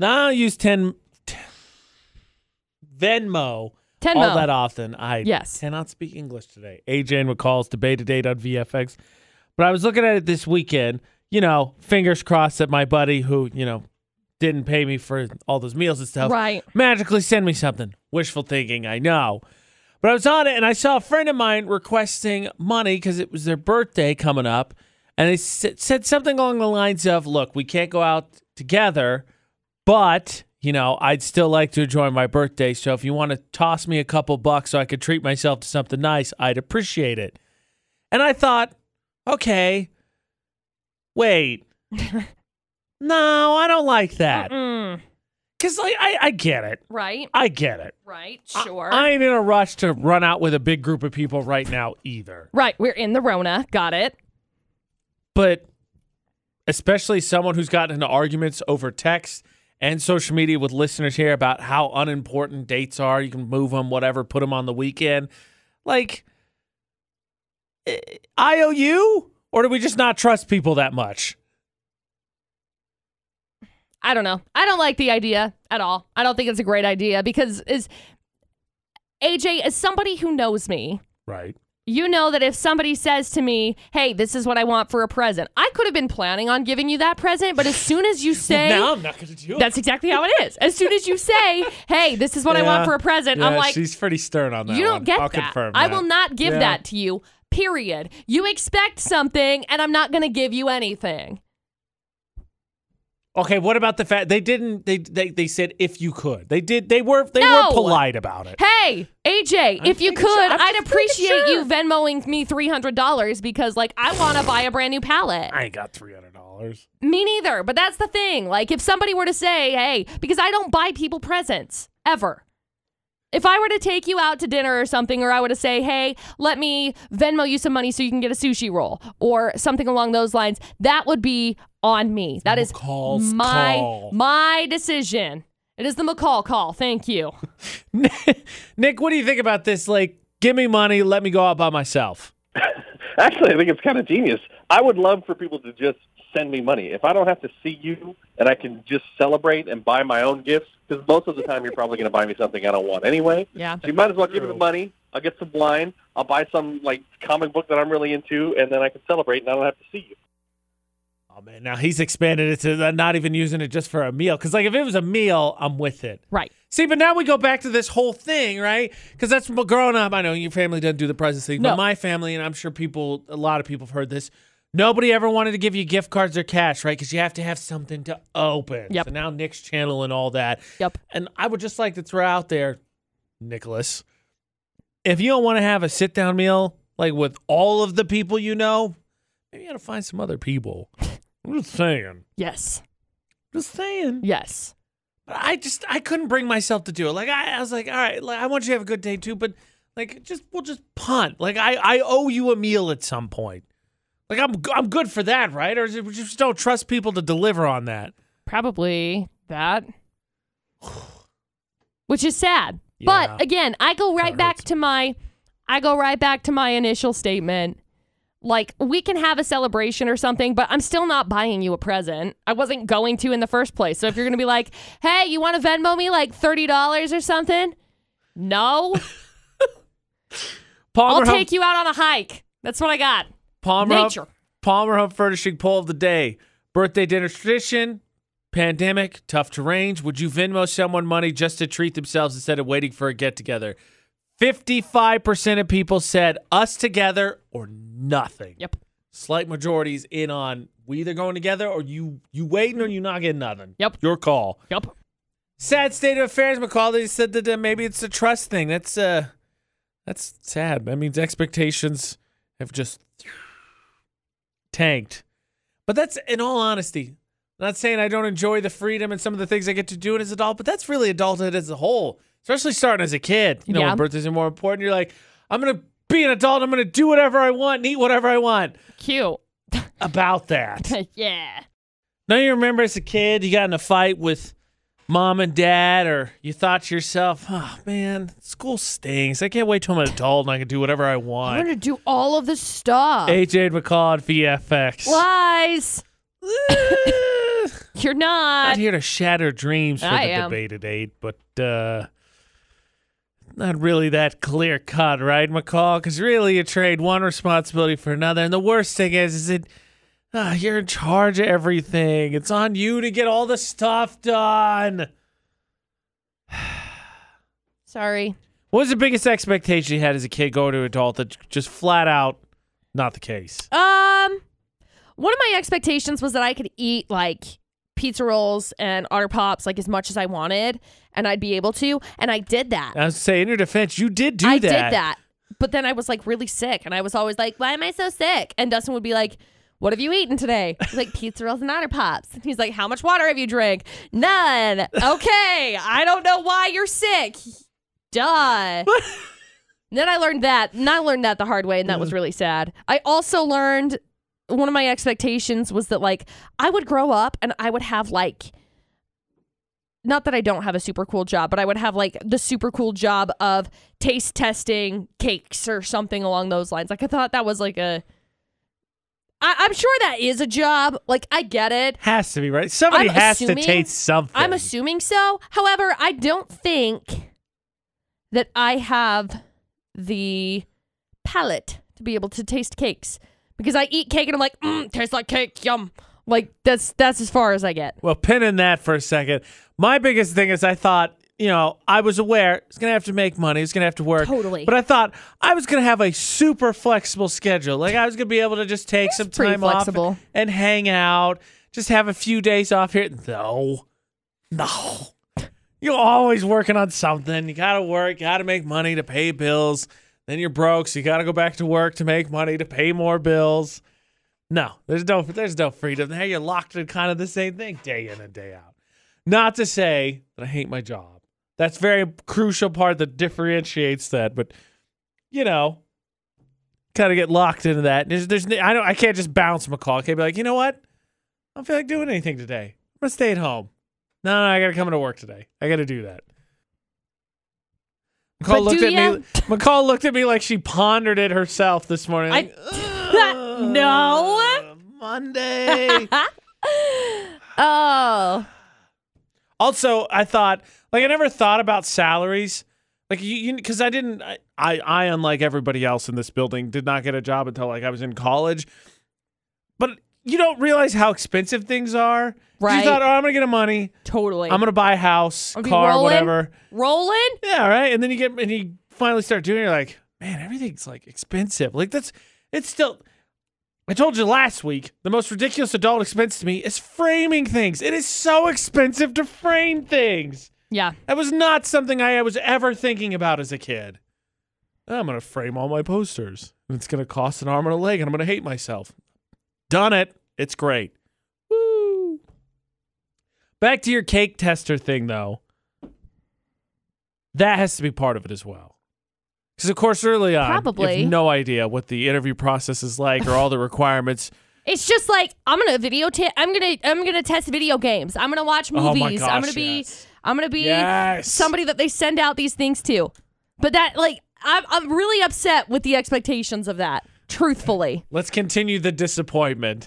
Now I use 10 Venmo Tenmo. all that often. I Yes. cannot speak English today. AJ and McCall's debate a date on VFX. But I was looking at it this weekend. You know, fingers crossed that my buddy who, you know, didn't pay me for all those meals and stuff Right. magically send me something. Wishful thinking, I know. But I was on it and I saw a friend of mine requesting money because it was their birthday coming up. And they said something along the lines of, look, we can't go out together, but, you know, I'd still like to enjoy my birthday. So if you want to toss me a couple bucks so I could treat myself to something nice, I'd appreciate it. And I thought, okay, wait. no, I don't like that. Because like, I, I get it. Right. I get it. Right. I- Sure. I, ain't in a rush to run out with a big group of people right now either. right. We're in the Rona. Got it. But especially someone who's gotten into arguments over text and social media with listeners here about how unimportant dates are. You can move them, whatever, put them on the weekend. Like, eh, IOU? Or do we just not trust people that much? I don't know. I don't like the idea at all. I don't think it's a great idea because is AJ as somebody who knows me, Right. You know that if somebody says to me, "Hey, this is what I want for a present," I could have been planning on giving you that present, but as soon as you say now I'm not going to do it. That's exactly how it is. As soon as you say, "Hey, this is what I want for a present," Yeah, I'm like, she's pretty stern on that. "You don't one. get I'll that. confirm I will not give Yeah. that to you." Period. You expect something, and I'm not going to give you anything. Okay, what about the fact they didn't? They they they said if you could. They did. They were they No. were polite about it. Hey, AJ, if you making could, sure- I'm I'd just making appreciate sure. you Venmoing me three hundred dollars because, like, I want to buy a brand new palette. I ain't got three hundred dollars. Me neither. But that's the thing. Like, if somebody were to say, "Hey," because I don't buy people presents ever. If I were to take you out to dinner or something, or I were to say, "Hey, let me Venmo you some money so you can get a sushi roll," or something along those lines, that would be on me. That is McCall's my call. my decision. It is the McCall call. Thank you. Nick, what do you think about this? Like, give me money, let me go out by myself. Actually, I think it's kind of genius. I would love for people to just send me money. If I don't have to see you and I can just celebrate and buy my own gifts, because most of the time you're probably going to buy me something I don't want anyway. Yeah. So you might as well give me the money. I'll get some wine. I'll buy some like comic book that I'm really into, and then I can celebrate, and I don't have to see you. Oh man, now he's expanded it to not even using it just for a meal. Because like if it was a meal, I'm with it. Right. See, but now we go back to this whole thing, right? Because that's what growing up. I know your family doesn't do the presents thing, No. but my family, and I'm sure people, a lot of people have heard this. Nobody ever wanted to give you gift cards or cash, right? Because you have to have something to open. Yep. So now Nick's channel and all that. Yep. And I would just like to throw out there, Nicholas, if you don't want to have a sit down meal like with all of the people you know, maybe you got to find some other people. I'm just saying. Yes. Just saying. Yes. But I just I couldn't bring myself to do it. Like I, I was like, all right, like I want you to have a good day too, but like just we'll just punt. Like I I owe you a meal at some point. Like I'm I'm good for that, right? Or we just don't trust people to deliver on that? Probably that. Which is sad. Yeah. But again, I go right back to my I go right back to my initial statement. Like we can have a celebration or something, but I'm still not buying you a present. I wasn't going to in the first place. So if you're going to be like, "Hey, you want to Venmo me like $30 or something?" No. Palmer I'll take you out on a hike. That's what I got. Palmer Hub- Palmer Hub Furnishing poll of the day. Birthday dinner tradition, pandemic, tough to range. Would you Venmo someone money just to treat themselves instead of waiting for a get together? 55% of people said us together or nothing. Yep. Slight majorities in on we either going together or you you waiting or you not getting nothing. Yep. Your call. Yep. Sad state of affairs, McCall. They said that uh, maybe it's a trust thing. That's uh that's sad. That means expectations have just tanked. But that's in all honesty. I'm not saying I don't enjoy the freedom and some of the things I get to do as an adult, but that's really adulthood as a whole. Especially starting as a kid. You know, Yeah. when birthdays are more important. You're like, I'm gonna be an adult, I'm gonna do whatever I want and eat whatever I want. Cute. About that. yeah. Now you remember as a kid, you got in a fight with mom and dad, or you thought to yourself, oh man, school stinks. I can't wait till I'm an adult and I can do whatever I want. I'm going to do all of the stuff. AJ McCall at VFX. Lies. You're not. Not here to shatter dreams for I the am. debate at eight, but uh, not really that clear cut, right, McCall? Because really, you trade one responsibility for another, and the worst thing is, is it ah, you're in charge of everything. It's on you to get all the stuff done. Sorry. What was the biggest expectation you had as a kid going to adult that just flat out not the case? Um, one of my expectations was that I could eat like pizza rolls and otter pops like as much as I wanted, and I'd be able to, and I did that. I was saying, in your defense, you did do I that. did that, but then I was like really sick, and I was always like, "Why am I so sick?" And Dustin would be like. What have you eaten today? Was like pizza rolls and otter pops. And he's like, "How much water have you drank?" None. Okay, I don't know why you're sick. Duh. then I learned that, and I learned that the hard way, and that was really sad. I also learned one of my expectations was that like I would grow up and I would have like not that I don't have a super cool job, but I would have like the super cool job of taste testing cakes or something along those lines. Like I thought that was like a I, I'm sure that is a job. Like I get it. Has to be right. Somebody I'm has assuming- to taste something. I'm assuming so. However, I don't think that I have the palate to be able to taste cakes because I eat cake and I'm like, mm, tastes like cake, yum. Like that's that's as far as I get. Well, pin in that for a second. My biggest thing is I thought, you know, I was aware it's going to have to make money. It's going to have to work. Totally. But I thought I was going to have a super flexible schedule. Like I was going to be able to just take some time flexible. off and hang out, just have a few days off here. No. No. You're always working on something. You got to work, got to make money to pay bills. Then you're broke, so you got to go back to work to make money to pay more bills. No, there's no there's no freedom there. You're locked in kind of the same thing day in and day out. Not to say that I hate my job. That's very crucial part that differentiates that. But you know, kind of get locked into that. There's, there's I don't I can't just bounce McCall. I can't be like, you know what? I don't feel like doing anything today. I'm gonna stay at home. No, no, I gotta come into work today. I gotta do that. McCall But looked at me. McCall looked at me like she pondered it herself this morning. I- Like, No. Monday. oh, Also, I thought like I never thought about salaries. Like you, because I didn't. I, I, unlike everybody else in this building, did not get a job until like I was in college. But you don't realize how expensive things are. Right. You thought, oh, I'm gonna get a money. totally. I'm gonna buy a house, I'll car, rolling. whatever. rolling. Yeah, right. And then you get and you finally start doing. it, You're like, man, everything's like expensive. Like that's it's still. I told you last week the most ridiculous adult expense to me is framing things. It is so expensive to frame things. Yeah. That was not something I was ever thinking about as a kid. I'm gonna frame all my posters. It's gonna cost an arm and a leg, and I'm gonna hate myself. Done it. It's great. Woo. Back to your cake tester thing, though. That has to be part of it as well. Because of course, early on, you Probably. have no idea what the interview process is like or all the requirements. It's just like I'm gonna videotape. I'm gonna I'm gonna test video games. I'm gonna watch Oh my movies. I'm gosh, gonna be yes. I'm gonna be Yes. somebody that they send out these things to. But that like I'm I'm really upset with the expectations of that. Truthfully, Let's continue the disappointment.